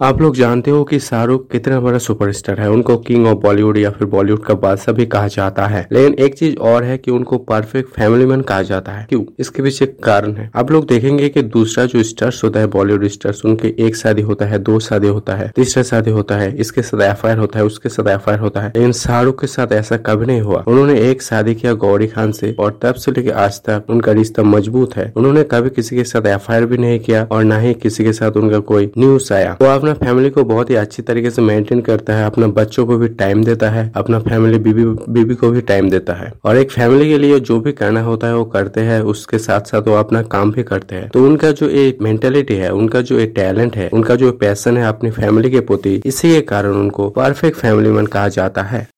आप लोग जानते हो कि शाहरुख कितना बड़ा सुपरस्टार है। उनको किंग ऑफ़ बॉलीवुड या फिर बॉलीवुड का बादशाह भी कहा जाता है। लेकिन एक चीज़ और है कि उनको परफेक्ट फैमिली मैन कहा जाता है। क्यों? इसके पीछे कारण है। आप लोग देखेंगे कि दूसरा जो स्टार्स होता है बॉलीवुड स्टार्स उनके एक शादी होता है, दो शादी होता है, तीसरा शादी होता है, इसके साथ एफ़ होता है, उसके साथ एफ़ होता है। लेकिन शाहरुख के साथ ऐसा कभी नहीं हुआ। उन्होंने एक शादी किया गौरी खान से और तब से लेकर आज तक उनका रिश्ता मज़बूत है। उन्होंने कभी किसी के साथ एफ़ भी नहीं किया और न ही किसी के साथ उनका कोई न्यूज़ आया। तो आप अपना फैमिली को बहुत ही अच्छी तरीके से मेंटेन करता है, अपना बच्चों को भी टाइम देता है, अपना फैमिली बीबी बीबी को भी टाइम देता है। और एक फैमिली के लिए जो भी करना होता है, वो करते हैं, उसके साथ साथ वो अपना काम भी करते हैं। तो उनका जो एक मेंटेलिटी है, उनका जो एक टैलेंट है, उनका जो पैसन है अपनी फैमिली के प्रति, इसी के कारण उनको परफेक्ट फैमिली मैन कहा जाता है।